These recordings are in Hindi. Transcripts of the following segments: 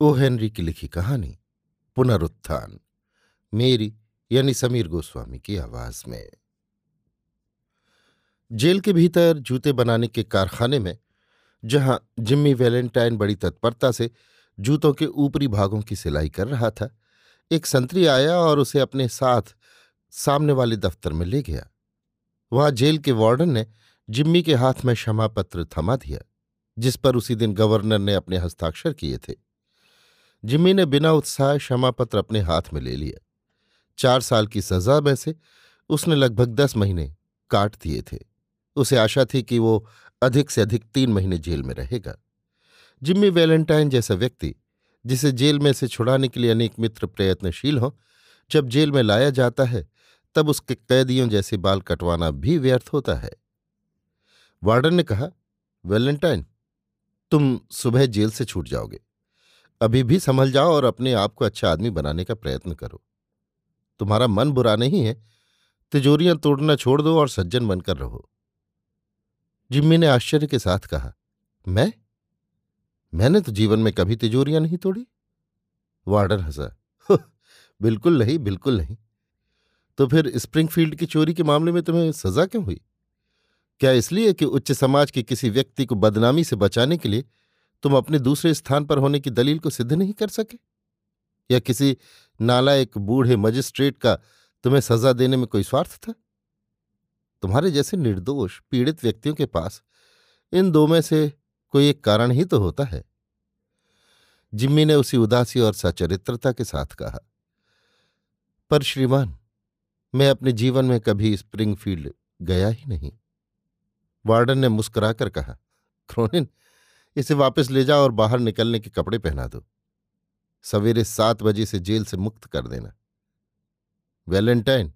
ओ हेनरी की लिखी कहानी पुनरुत्थान, मेरी यानी समीर गोस्वामी की आवाज़ में। जेल के भीतर जूते बनाने के कारखाने में, जहाँ जिम्मी वैलेंटाइन बड़ी तत्परता से जूतों के ऊपरी भागों की सिलाई कर रहा था, एक संतरी आया और उसे अपने साथ सामने वाले दफ्तर में ले गया। वहाँ जेल के वार्डन ने जिम्मी के हाथ में क्षमा पत्र थमा दिया, जिस पर उसी दिन गवर्नर ने अपने हस्ताक्षर किए थे। जिम्मी ने बिना उत्साह क्षमा पत्र अपने हाथ में ले लिया चार साल की सजा में से उसने लगभग दस महीने काट दिए थे। उसे आशा थी कि वो अधिक से अधिक तीन महीने जेल में रहेगा। जिम्मी वैलेंटाइन जैसा व्यक्ति, जिसे जेल में से छुड़ाने के लिए अनेक मित्र प्रयत्नशील हों, जब जेल में लाया जाता है, तब उसके कैदियों जैसे बाल कटवाना भी व्यर्थ होता है। वार्डन ने कहा, वैलेंटाइन, तुम सुबह जेल से छूट जाओगे। अभी भी संभल जाओ और अपने आप को अच्छा आदमी बनाने का प्रयत्न करो। तुम्हारा मन बुरा नहीं है, तिजोरियाँ तोड़ना छोड़ दो और सज्जन बनकर रहो। जिम्मी ने आश्चर्य के साथ कहा, मैं? मैंने तो जीवन में कभी तिजोरियाँ नहीं तोड़ी? वार्डन हंसा बिल्कुल नहीं बिल्कुल नहीं। तो फिर स्प्रिंगफील्ड की चोरी के मामले में तुम्हें सजा क्यों हुई? क्या इसलिए कि उच्च समाज के किसी व्यक्ति को बदनामी से बचाने के लिए तुम अपने दूसरे स्थान पर होने की दलील को सिद्ध नहीं कर सके? या किसी नालायक बूढ़े मजिस्ट्रेट का तुम्हें सजा देने में कोई स्वार्थ था? तुम्हारे जैसे निर्दोष, पीड़ित व्यक्तियों के पास इन दो में से कोई एक कारण ही तो होता है। जिम्मी ने उसी उदासी और सचरित्रता के साथ कहा, पर श्रीमान, मैं अपने जीवन में कभी स्प्रिंगफील्ड गया ही नहीं। वार्डन ने मुस्कुराकर कहा, क्रोनिन इसे वापस ले जाओ और बाहर निकलने के कपड़े पहना दो। सवेरे सात बजे से जेल से मुक्त कर देना। वैलेंटाइन,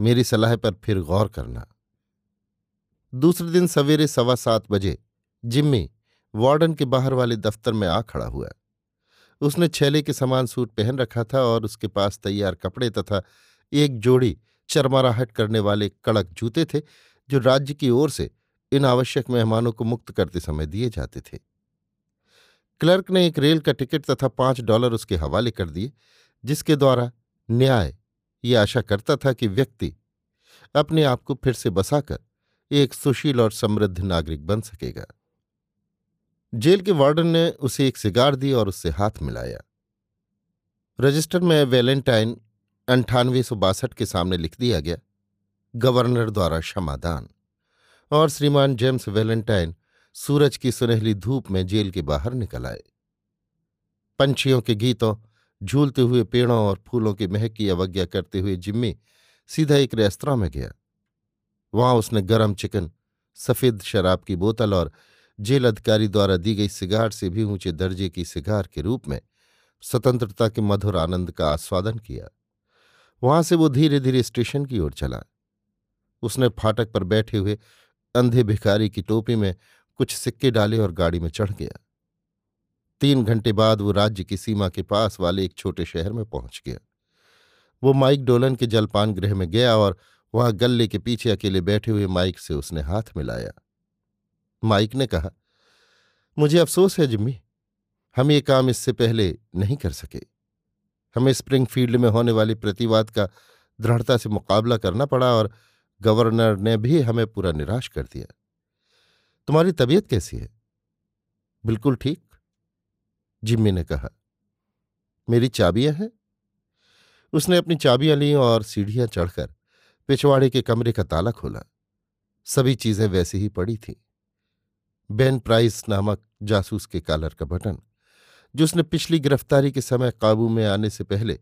मेरी सलाह पर फिर गौर करना। दूसरे दिन सवेरे सवा सात बजे, जिम्मी, वार्डन के बाहर वाले दफ्तर में आ खड़ा हुआ। उसने छेले के समान सूट पहन रखा था और उसके पास तैयार कपड़े तथा एक जोड़ी चरमराहट करने वाले कड़क जूते थे, जो राज्य की ओर से इन आवश्यक मेहमानों को मुक्त करते समय दिए जाते थे। क्लर्क ने एक रेल का टिकट तथा पाँच डॉलर उसके हवाले कर दिए, जिसके द्वारा न्याय, ये आशा करता था कि व्यक्ति अपने आप को फिर से बसाकर एक सुशील और समृद्ध नागरिक बन सकेगा। जेल के वार्डन ने उसे एक सिगार दी और उससे हाथ मिलाया। रजिस्टर में वैलेंटाइन अंठानवे के सामने लिख दिया गया, गवर्नर द्वारा क्षमादान। और श्रीमान जेम्स वैलेंटाइन सूरज की सुनहली धूप में जेल के बाहर निकल आए। पंछियों के गीतों, झूलते हुए पेड़ों और फूलों की महक की अवज्ञा करते हुए जिम्मी सीधा एक रेस्तरा में गया। वहाँ उसने गरम चिकन, सफ़ेद शराब की बोतल और जेल अधिकारी द्वारा दी गई सिगार से भी ऊँचे दर्जे की सिगार के रूप में स्वतंत्रता के मधुर आनंद का आस्वादन किया। वहाँ से वो धीरे धीरे स्टेशन की ओर चला। उसने फाटक पर बैठे हुए अंधे भिखारी की टोपी में कुछ सिक्के डाले और गाड़ी में चढ़ गया। तीन घंटे बाद वो राज्य की सीमा के पास वाले एक छोटे शहर में पहुँच गया। वो माइक डोलन के जलपान गृह में गया और वहाँ गल्ले के पीछे अकेले बैठे हुए माइक से उसने हाथ मिलाया। माइक ने कहा, मुझे अफसोस है जिम्मी, हम ये काम इससे पहले नहीं कर सके। हमें स्प्रिंगफील्ड में होने वाले प्रतिवाद का दृढ़ता से मुकाबला करना पड़ा और गवर्नर ने भी हमें पूरा निराश कर दिया। तुम्हारी तबीयत कैसी है? बिल्कुल ठीक। जिम्मी ने कहा, मेरी चाबियाँ हैं? उसने अपनी चाबियाँ ली और सीढ़ियाँ चढ़कर पिछवाड़े के कमरे का ताला खोला। सभी चीज़ें वैसी ही पड़ी थीं। बेन प्राइस नामक जासूस के कालर का बटन जो उसने पिछली गिरफ्तारी के समय काबू में आने से पहले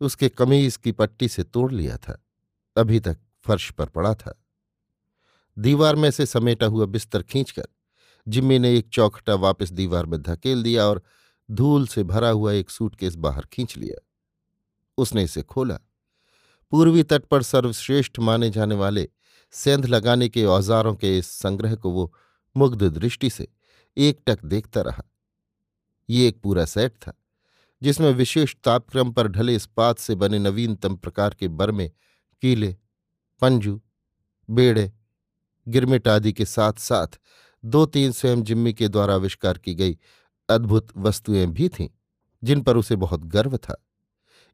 उसके कमीज की पट्टी से तोड़ लिया था, अभी तक फर्श पर पड़ा था। दीवार में से समेटा हुआ बिस्तर खींचकर जिम्मी ने एक चौखटा वापस दीवार में धकेल दिया और धूल से भरा हुआ एक सूटकेस बाहर खींच लिया। उसने इसे खोला। पूर्वी तट पर सर्वश्रेष्ठ माने जाने वाले सेंध लगाने के औजारों के इस संग्रह को वो मुग्ध दृष्टि से एकटक देखता रहा। ये एक पूरा सेट था, जिसमें विशेष तापक्रम पर ढले इस्पात से बने नवीनतम प्रकार के बर्मे कीले पंजू, बेड़े, गिरमिट आदि के साथ साथ दो तीन स्वयं जिम्मी के द्वारा आविष्कार की गई अद्भुत वस्तुएँ भी थीं, जिन पर उसे बहुत गर्व था।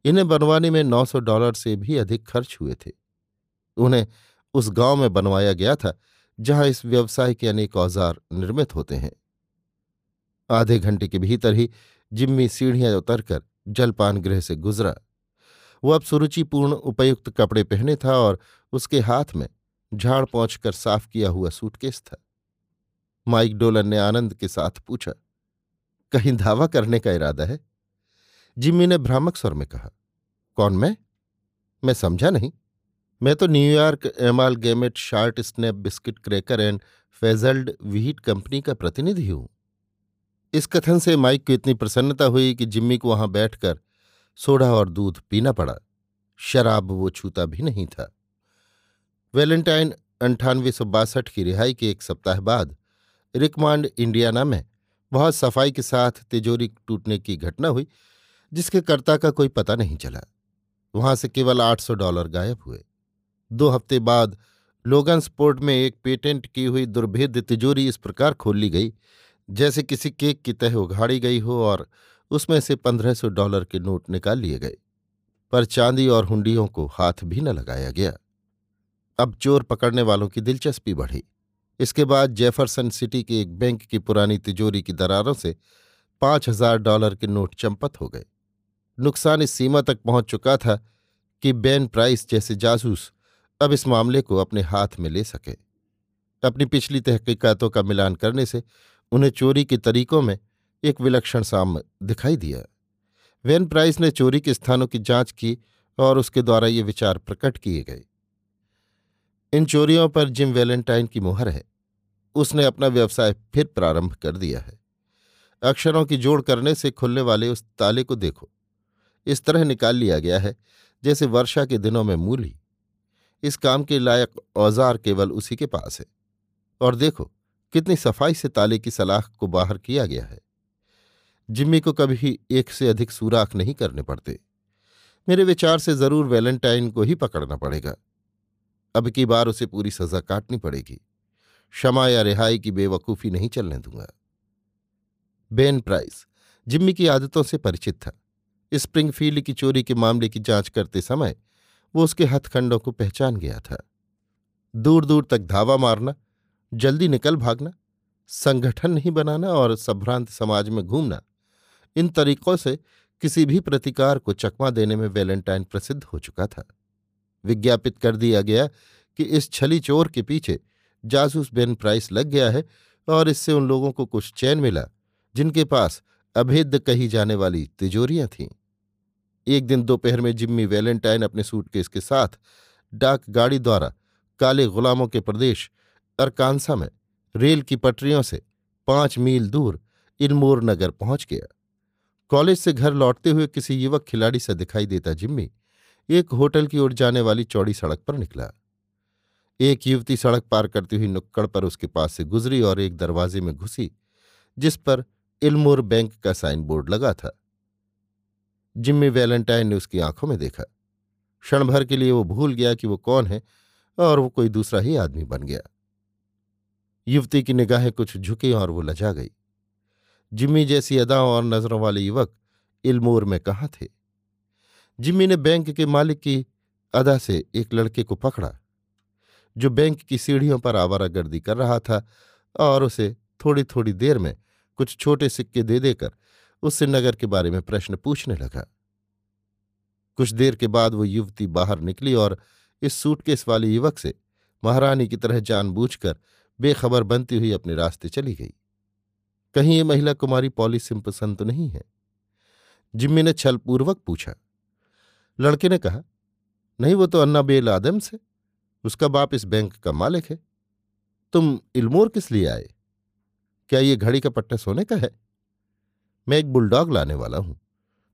इन्हें बनवाने में 900 डॉलर से भी अधिक खर्च हुए थे। उन्हें उस गाँव में बनवाया गया था, जहाँ इस व्यवसाय के अनेक औज़ार निर्मित होते हैं। आधे घंटे के भीतर ही जिम्मी सीढ़ियाँ उतरकर जलपान गृह से गुजरा। वो अब सुरुचिपूर्ण उपयुक्त कपड़े पहने था और उसके हाथ में झाड़ पहुंचकर साफ़ किया हुआ सूटकेस था। माइक डोलन ने आनंद के साथ पूछा, कहीं धावा करने का इरादा है? जिम्मी ने भ्रामक स्वर में कहा, कौन मैं? मैं समझा नहीं। मैं तो New York amalgamated short snap biscuit cracker and फेजल्ड wheat company का प्रतिनिधि हूँ। इस कथन से माइक को इतनी प्रसन्नता हुई कि जिम्मी को वहाँ बैठकर सोडा और दूध पीना पड़ा। शराब वो छूता भी नहीं था। वैलेंटाइन अंठानवे सौ बासठ की रिहाई के एक सप्ताह बाद, रिकमांड इंडियाना में बहुत सफ़ाई के साथ तिजोरी टूटने की घटना हुई, जिसके कर्ता का कोई पता नहीं चला। वहाँ से केवल आठ सौ डॉलर गायब हुए। दो हफ़्ते बाद लोगन्सपोर्ट में एक पेटेंट की हुई दुर्भेद्य तिजोरी इस प्रकार खोल ली गई, जैसे किसी केक की तह उघाड़ी गई हो और उसमें से पंद्रह सौ डॉलर के नोट निकाल लिए गए, पर चांदी और हुंडियों को हाथ भी न लगाया गया। अब चोर पकड़ने वालों की दिलचस्पी बढ़ी। इसके बाद जेफरसन सिटी के एक बैंक की पुरानी तिजोरी की दरारों से पाँच हज़ार डॉलर के नोट चंपत हो गए। नुकसान इस सीमा तक पहुँच चुका था कि बेन प्राइस जैसे जासूस अब इस मामले को अपने हाथ में ले सके। अपनी पिछली तहकीकातों का मिलान करने से उन्हें चोरी के तरीकों में एक विलक्षण साम्य दिखाई दिया। वेन प्राइस ने चोरी के स्थानों की जाँच की और उसके द्वारा ये विचार प्रकट किए गए। इन चोरियों पर जिम वैलेंटाइन की मुहर है। उसने अपना व्यवसाय फिर प्रारंभ कर दिया है। अक्षरों की जोड़ करने से खुलने वाले उस ताले को देखो। इस तरह निकाल लिया गया है, जैसे वर्षा के दिनों में मूली। इस काम के लायक औज़ार केवल उसी के पास है। और देखो, कितनी सफ़ाई से ताले की सलाख को बाहर किया गया है। जिम्मी को कभी एक से अधिक सुराख नहीं करने पड़ते। मेरे विचार से ज़रूर वैलेंटाइन को ही पकड़ना पड़ेगा। अब की बार उसे पूरी सजा काटनी पड़ेगी। क्षमा या रिहाई की बेवकूफ़ी नहीं चलने दूँगा। बेन प्राइस, जिम्मी की आदतों से परिचित था। स्प्रिंगफील्ड की चोरी के मामले की जाँच करते समय वो उसके हथखंडों को पहचान गया था। दूर दूर तक धावा मारना, जल्दी निकल भागना, संगठन नहीं बनाना और संभ्रांत समाज में घूमना इन तरीकों से किसी भी प्रतिकार को चकमा देने में वैलेंटाइन प्रसिद्ध हो चुका था। विज्ञापित कर दिया गया कि इस छली चोर के पीछे जासूस बेन प्राइस लग गया है और इससे उन लोगों को कुछ चैन मिला, जिनके पास अभेद्य कही जाने वाली तिजोरियाँ थीं। एक दिन दोपहर में जिम्मी वैलेंटाइन अपने सूटकेस के साथ डाक गाड़ी द्वारा काले गुलामों के प्रदेश अरकानसा में रेल की पटरियों से पाँच मील दूर इलमोर नगर पहुँच गया। कॉलेज से घर लौटते हुए किसी युवक खिलाड़ी से दिखाई देता जिम्मी एक होटल की ओर जाने वाली चौड़ी सड़क पर निकला। एक युवती सड़क पार करती हुई नुक्कड़ पर उसके पास से गुजरी और एक दरवाजे में घुसी, जिस पर इल्मोर बैंक का साइन बोर्ड लगा था। जिम्मी वैलेंटाइन ने उसकी आँखों में देखा। क्षण भर के लिए वो भूल गया कि वो कौन है और वो कोई दूसरा ही आदमी बन गया। युवती की निगाहें कुछ झुकी और वो लजा गई। जिम्मी जैसी अदाओं और नज़रों वाले युवक इल्मोर में कहाँ थे? जिम्मी ने बैंक के मालिक की अदा से एक लड़के को पकड़ा, जो बैंक की सीढ़ियों पर आवारागर्दी कर रहा था और उसे थोड़ी थोड़ी देर में कुछ छोटे सिक्के दे देकर उससे नगर के बारे में प्रश्न पूछने लगा। कुछ देर के बाद वो युवती बाहर निकली और इस सूटकेस वाले युवक से महारानी की तरह जानबूझकर बेखबर बनती हुई अपने रास्ते चली गई। कहीं ये महिला कुमारी पॉली सिंपसन तो नहीं है। जिम्मी ने छलपूर्वक पूछा। लड़के ने कहा, नहीं, वो तो अन्ना बेल आदम्स है उसका बाप इस बैंक का मालिक है। तुम इल्मोर किस लिए आए? क्या ये घड़ी का पट्टा सोने का है? मैं एक बुलडॉग लाने वाला हूँ।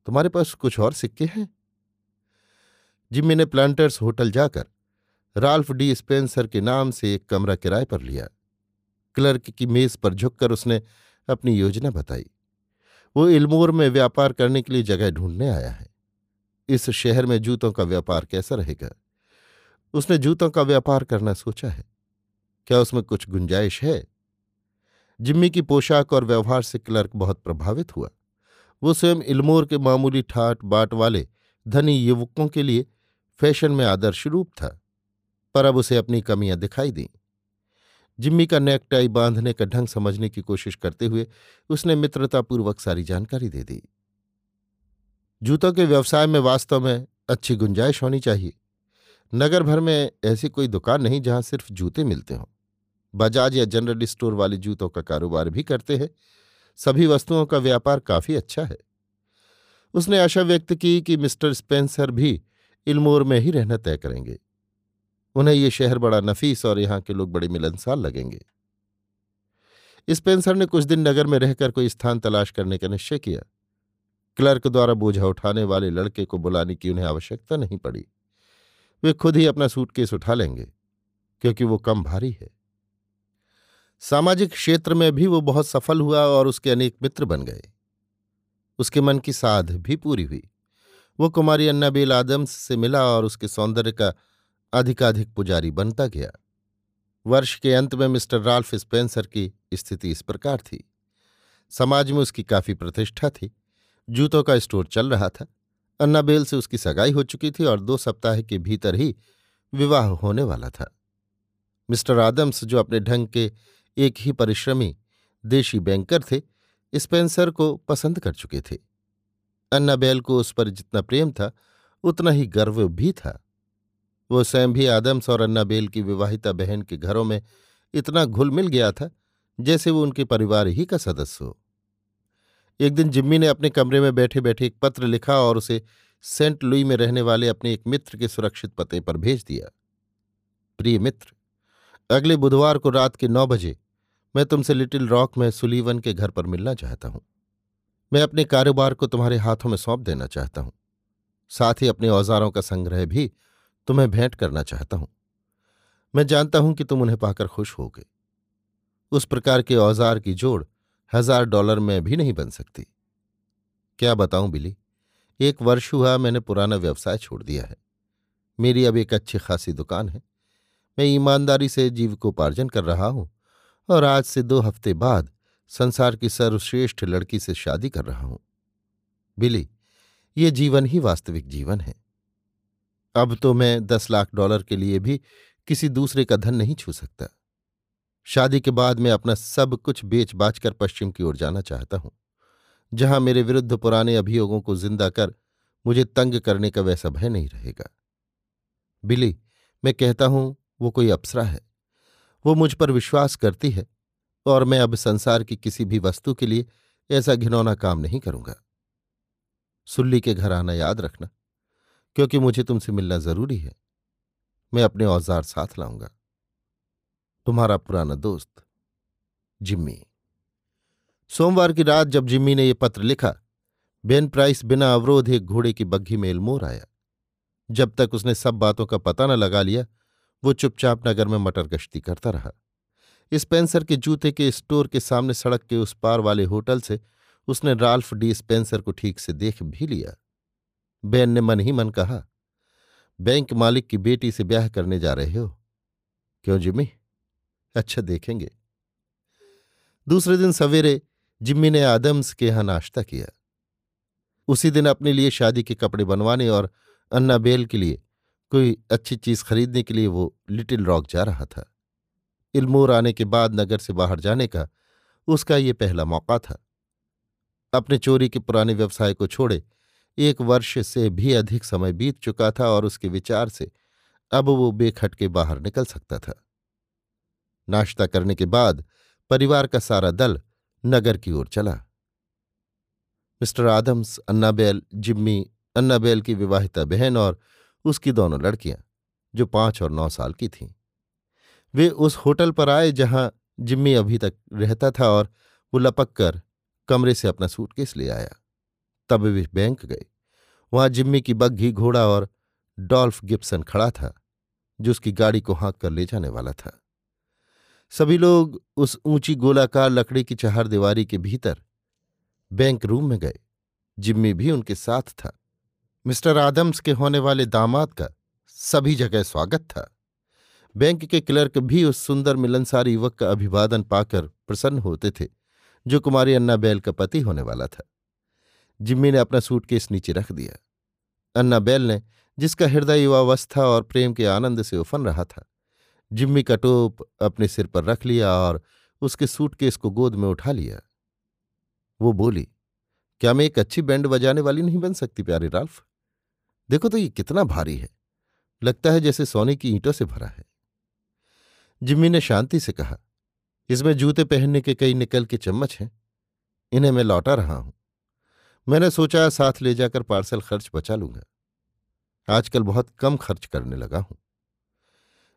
तुम्हारे पास कुछ और सिक्के हैं? जिम्मी ने प्लांटर्स होटल जाकर राल्फ डी स्पेंसर के नाम से एक कमरा किराए पर लिया। क्लर्क की मेज पर झुककर उसने अपनी योजना बताई। वो इल्मोर में व्यापार करने के लिए जगह ढूँढने आया है। इस शहर में जूतों का व्यापार कैसा रहेगा? उसने जूतों का व्यापार करना सोचा है। क्या उसमें कुछ गुंजाइश है? जिम्मी की पोशाक और व्यवहार से क्लर्क बहुत प्रभावित हुआ। वो स्वयं इल्मोर के मामूली ठाट, बाट वाले, धनी युवकों के लिए फ़ैशन में आदर्श रूप था। पर अब उसे अपनी कमियाँ दिखाई दीं। जिम्मी का नेकटाई बांधने का ढंग समझने की कोशिश करते हुए उसने मित्रतापूर्वक सारी जानकारी दे दी। जूतों के व्यवसाय में वास्तव में अच्छी गुंजाइश होनी चाहिए। नगर भर में ऐसी कोई दुकान नहीं जहाँ सिर्फ़ जूते मिलते हों। बजाज या जनरल स्टोर वाले जूतों का कारोबार भी करते हैं। सभी वस्तुओं का व्यापार काफ़ी अच्छा है। उसने आशा व्यक्त की कि मिस्टर स्पेंसर भी इल्मोर में ही रहना तय करेंगे। उन्हें ये शहर बड़ा नफीस और यहाँ के लोग बड़े मिलनसार लगेंगे। स्पेंसर ने कुछ दिन नगर में रहकर कोई स्थान तलाश करने का निश्चय किया। क्लर्क द्वारा बोझा उठाने वाले लड़के को बुलाने की उन्हें आवश्यकता नहीं पड़ी। वे खुद ही अपना सूटकेस उठा लेंगे, क्योंकि वो कम भारी है। सामाजिक क्षेत्र में भी वो बहुत सफल हुआ और उसके अनेक मित्र बन गए। उसके मन की साध भी पूरी हुई। वो कुमारी अन्नाबेल आदम्स से मिला और उसके सौंदर्य का अधिकाधिक पुजारी बनता गया। वर्ष के अंत में मिस्टर राल्फ स्पेंसर की स्थिति इस प्रकार थी। समाज में उसकी काफ़ी प्रतिष्ठा थी। जूतों का स्टोर चल रहा था। अन्नाबेल से उसकी सगाई हो चुकी थी और दो सप्ताह के भीतर ही विवाह होने वाला था। मिस्टर आदम्स, जो अपने ढंग के एक ही परिश्रमी देशी बैंकर थे, स्पेंसर को पसंद कर चुके थे। अन्नाबेल को उस पर जितना प्रेम था, उतना ही गर्व भी था। वो स्वयं भी आदम्स और अन्नाबेल की विवाहिता बहन के घरों में इतना घुल मिल गया था, जैसे वो उनके परिवार ही का सदस्य हो। एक दिन जिम्मी ने अपने कमरे में बैठे बैठे एक पत्र लिखा और उसे सेंट लुई में रहने वाले अपने एक मित्र के सुरक्षित पते पर भेज दिया। प्रिय मित्र, अगले बुधवार को रात के नौ बजे मैं तुमसे लिटिल रॉक में सुलीवन के घर पर मिलना चाहता हूँ। मैं अपने कारोबार को तुम्हारे हाथों में सौंप देना चाहता हूँ। साथ ही अपने औजारों का संग्रह भी तुम्हें भेंट करना चाहता हूँ। मैं जानता हूँ कि तुम उन्हें पाकर खुश होगे। उस प्रकार के औज़ार की जोड़ हज़ार डॉलर में भी नहीं बन सकती। क्या बताऊँ बिली? एक वर्ष हुआ मैंने पुराना व्यवसाय छोड़ दिया है। मेरी अब एक अच्छी खासी दुकान है। मैं ईमानदारी से जीविकोपार्जन कर रहा हूँ और आज से दो हफ़्ते बाद संसार की सर्वश्रेष्ठ लड़की से शादी कर रहा हूँ। बिली, ये जीवन ही वास्तविक जीवन है। अब तो मैं दस लाख डॉलर के लिए भी किसी दूसरे का धन नहीं छू सकता। शादी के बाद मैं अपना सब कुछ बेच बाच कर पश्चिम की ओर जाना चाहता हूँ, जहाँ मेरे विरुद्ध पुराने अभियोगों को ज़िंदा कर मुझे तंग करने का वैसा भय नहीं रहेगा। बिली, मैं कहता हूँ, वो कोई अप्सरा है। वो मुझ पर विश्वास करती है और मैं अब संसार की किसी भी वस्तु के लिए ऐसा घिनौना काम नहीं करूँगा। सुल्ली के घर आना याद रखना। क्योंकि मुझे तुमसे मिलना ज़रूरी है। मैं अपने औज़ार साथ लाऊँगा। तुम्हारा पुराना दोस्त, जिम्मी। सोमवार की रात जब जिम्मी ने यह पत्र लिखा, बेन प्राइस बिना अवरोध एक घोड़े की बग्घी में एलमोर आया। जब तक उसने सब बातों का पता न लगा लिया, वो चुपचाप नगर में मटर गश्ती करता रहा। स्पेंसर के जूते के स्टोर के सामने सड़क के उस पार वाले होटल से उसने राल्फ डी स्पेंसर को ठीक से देख भी लिया। बेन ने मन ही मन कहा, बैंक मालिक की बेटी से ब्याह करने जा रहे हो? क्यों जिम्मी? अच्छा देखेंगे। दूसरे दिन सवेरे जिम्मी ने आदम्स के यहाँ नाश्ता किया। उसी दिन अपने लिए शादी के कपड़े बनवाने और अन्ना बेल के लिए कोई अच्छी चीज़ खरीदने के लिए वो लिटिल रॉक जा रहा था। इल्मोर आने के बाद नगर से बाहर जाने का उसका ये पहला मौका था। अपने चोरी के पुराने व्यवसाय को छोड़े एक वर्ष से भी अधिक समय बीत चुका था और उसके विचार से अब वो बेखटके बाहर निकल सकता था। नाश्ता करने के बाद परिवार का सारा दल नगर की ओर चला। Mister Adams, Annabel, Jimmy, Annabel की विवाहिता बहन और उसकी दोनों लड़कियाँ, जो पाँच और नौ साल की थीं। वे उस होटल पर आए जहाँ जिम्मी अभी तक रहता था और वो लपक कर कमरे से अपना सूटकेस ले आया। तब वे बैंक गए। वहाँ जिम्मी की बग्घी घोड़ा और डॉल्फ गिप्सन खड़ा था, जो उसकी गाड़ी को हाँक कर ले जाने वाला था। सभी लोग उस ऊँची गोलाकार लकड़ी की चहार दीवारी के भीतर बैंक रूम में गए। जिम्मी भी उनके साथ था। मिस्टर आदम्स के होने वाले दामाद का सभी जगह स्वागत था। बैंक के क्लर्क भी उस सुंदर मिलनसार युवक का अभिवादन पाकर प्रसन्न होते थे, जो कुमारी अन्ना बैल का पति होने वाला था। जिम्मी ने अपना सूटकेस नीचे रख दिया। अन्ना बैल ने, जिसका हृदय युवावस्था और प्रेम के आनंद से उफन रहा था, जिम्मी का टोप अपने सिर पर रख लिया और उसके सूटकेस को गोद में उठा लिया। वो बोली, क्या मैं एक अच्छी बैंड बजाने वाली नहीं बन सकती प्यारे राल्फ? देखो तो ये कितना भारी है। लगता है जैसे सोने की ईंटों से भरा है। जिम्मी ने शांति से कहा, इसमें जूते पहनने के कई निकल के चम्मच हैं। इन्हें मैं लौटा रहा हूँ। मैंने सोचा साथ ले जाकर पार्सल खर्च बचा लूँगा। आजकल बहुत कम खर्च करने लगा हूँ।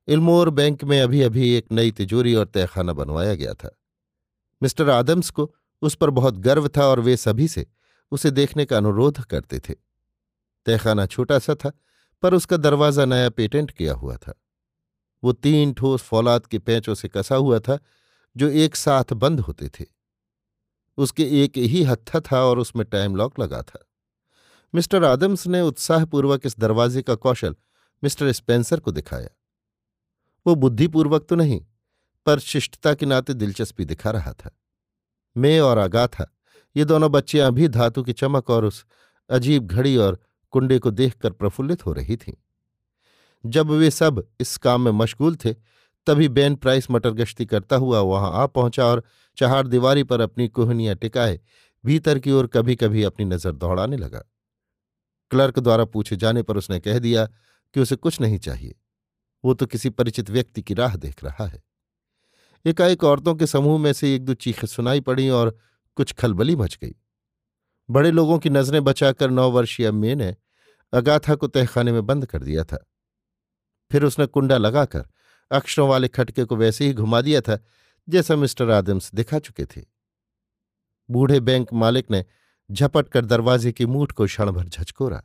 इल्मोर बैंक में अभी अभी एक नई तिजोरी और तहखाना बनवाया गया था। मिस्टर आदम्स को उस पर बहुत गर्व था और वे सभी से उसे देखने का अनुरोध करते थे। तहखाना छोटा सा था, पर उसका दरवाज़ा नया पेटेंट किया हुआ था। वो तीन ठोस फौलाद के पैंचों से कसा हुआ था, जो एक साथ बंद होते थे। उसके एक ही हत्था था और उसमें टाइम लॉक लगा था। मिस्टर आदम्स ने उत्साहपूर्वक इस दरवाजे का कौशल मिस्टर स्पेंसर को दिखाया। वो बुद्धिपूर्वक तो नहीं, पर शिष्टता के नाते दिलचस्पी दिखा रहा था। मैं और आगाथा, ये दोनों बच्चियाँ भी धातु की चमक और उस अजीब घड़ी और कुंडे को देखकर प्रफुल्लित हो रही थीं। जब वे सब इस काम में मशगूल थे, तभी बेन प्राइस मटर गश्ती करता हुआ वहाँ आ पहुँचा और चहार दीवारी पर अपनी कोहनियाँ टिकाए, भीतर की ओर कभी कभी अपनी नज़र दौड़ाने लगा। क्लर्क द्वारा पूछे जाने पर उसने कह दिया कि उसे कुछ नहीं चाहिए। वो तो किसी परिचित व्यक्ति की राह देख रहा है। एकाएक औरतों के समूह में से एक दो चीखें सुनाई पड़ी और कुछ खलबली मच गई। बड़े लोगों की नज़रें बचाकर नौ वर्षीय मे ने अगाथा को तहखाने में बंद कर दिया था। फिर उसने कुंडा लगाकर अक्षरों वाले खटके को वैसे ही घुमा दिया था जैसा मिस्टर आदम्स दिखा चुके थे। बूढ़े बैंक मालिक ने झपट कर दरवाजे की मूठ को क्षण भर झचकोरा।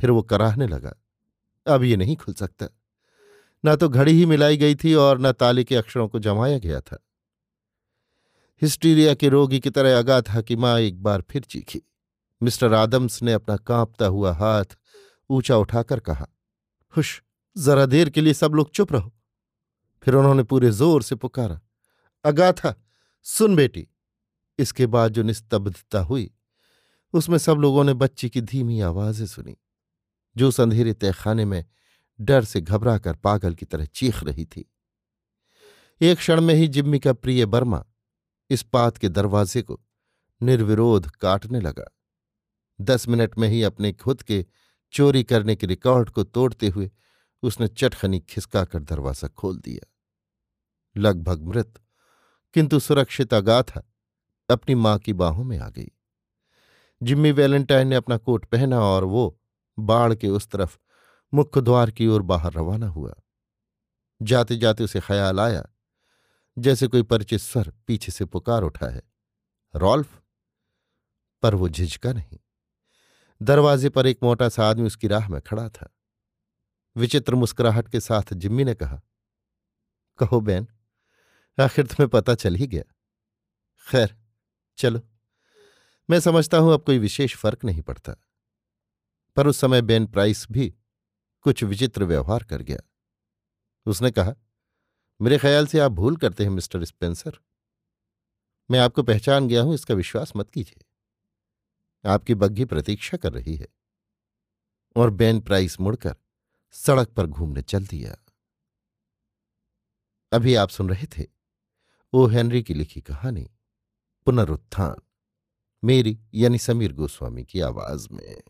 फिर वो कराहने लगा, अब ये नहीं खुल सकता। न तो घड़ी ही मिलाई गई थी और न ताले के अक्षरों को जमाया गया था। हिस्टीरिया के रोगी की तरह अगा था कि माँ एक बार फिर चीखी। मिस्टर आदम्स ने अपना कांपता हुआ हाथ ऊँचा उठाकर कहा, हुश, जरा देर के लिए सब लोग चुप रहो। फिर उन्होंने पूरे ज़ोर से पुकारा अगाथा, सुन बेटी। इसके बाद जो निस्तब्धता हुई, उसमें सब लोगों ने बच्ची की धीमी आवाज़ें सुनी, जो उस अंधेरे तहखाने में डर से घबरा कर पागल की तरह चीख रही थी। एक क्षण में ही जिम्मी का प्रिय बर्मा इस्पात के दरवाजे को निर्विरोध काटने लगा। दस मिनट में ही अपने खुद के चोरी करने के रिकॉर्ड को तोड़ते हुए उसने चटखनी खिसकाकर दरवाज़ा खोल दिया। लगभग मृत किंतु सुरक्षित अगाथा अपनी माँ की बाहों में आ गई। जिम्मी वैलेंटाइन ने अपना कोट पहना और वो बाढ़ के उस तरफ़ मुख्य द्वार की ओर बाहर रवाना हुआ। जाते जाते उसे ख्याल आया, जैसे कोई परिचित स्वर पीछे से पुकार उठा है। रॉल्फ? पर वो झिझका नहीं। दरवाजे पर एक मोटा सा आदमी उसकी राह में खड़ा था। विचित्र मुस्कुराहट के साथ जिम्मी ने कहा, कहो बैन आखिर तुम्हें पता चल ही गया। खैर, चलो। मैं समझता हूँ अब कोई विशेष फ़र्क नहीं पड़ता। पर उस समय बेन प्राइस भी कुछ विचित्र व्यवहार कर गया। उसने कहा, मेरे ख्याल से आप भूल करते हैं, मिस्टर स्पेंसर। मैं आपको पहचान गया हूँ, इसका विश्वास मत कीजिए। आपकी बग्घी प्रतीक्षा कर रही है। और बेन प्राइस मुड़कर सड़क पर घूमने चल दिया। अभी आप सुन रहे थे ओ हेनरी की लिखी कहानी पुनरुत्थान मेरी यानी समीर गोस्वामी की आवाज़ में।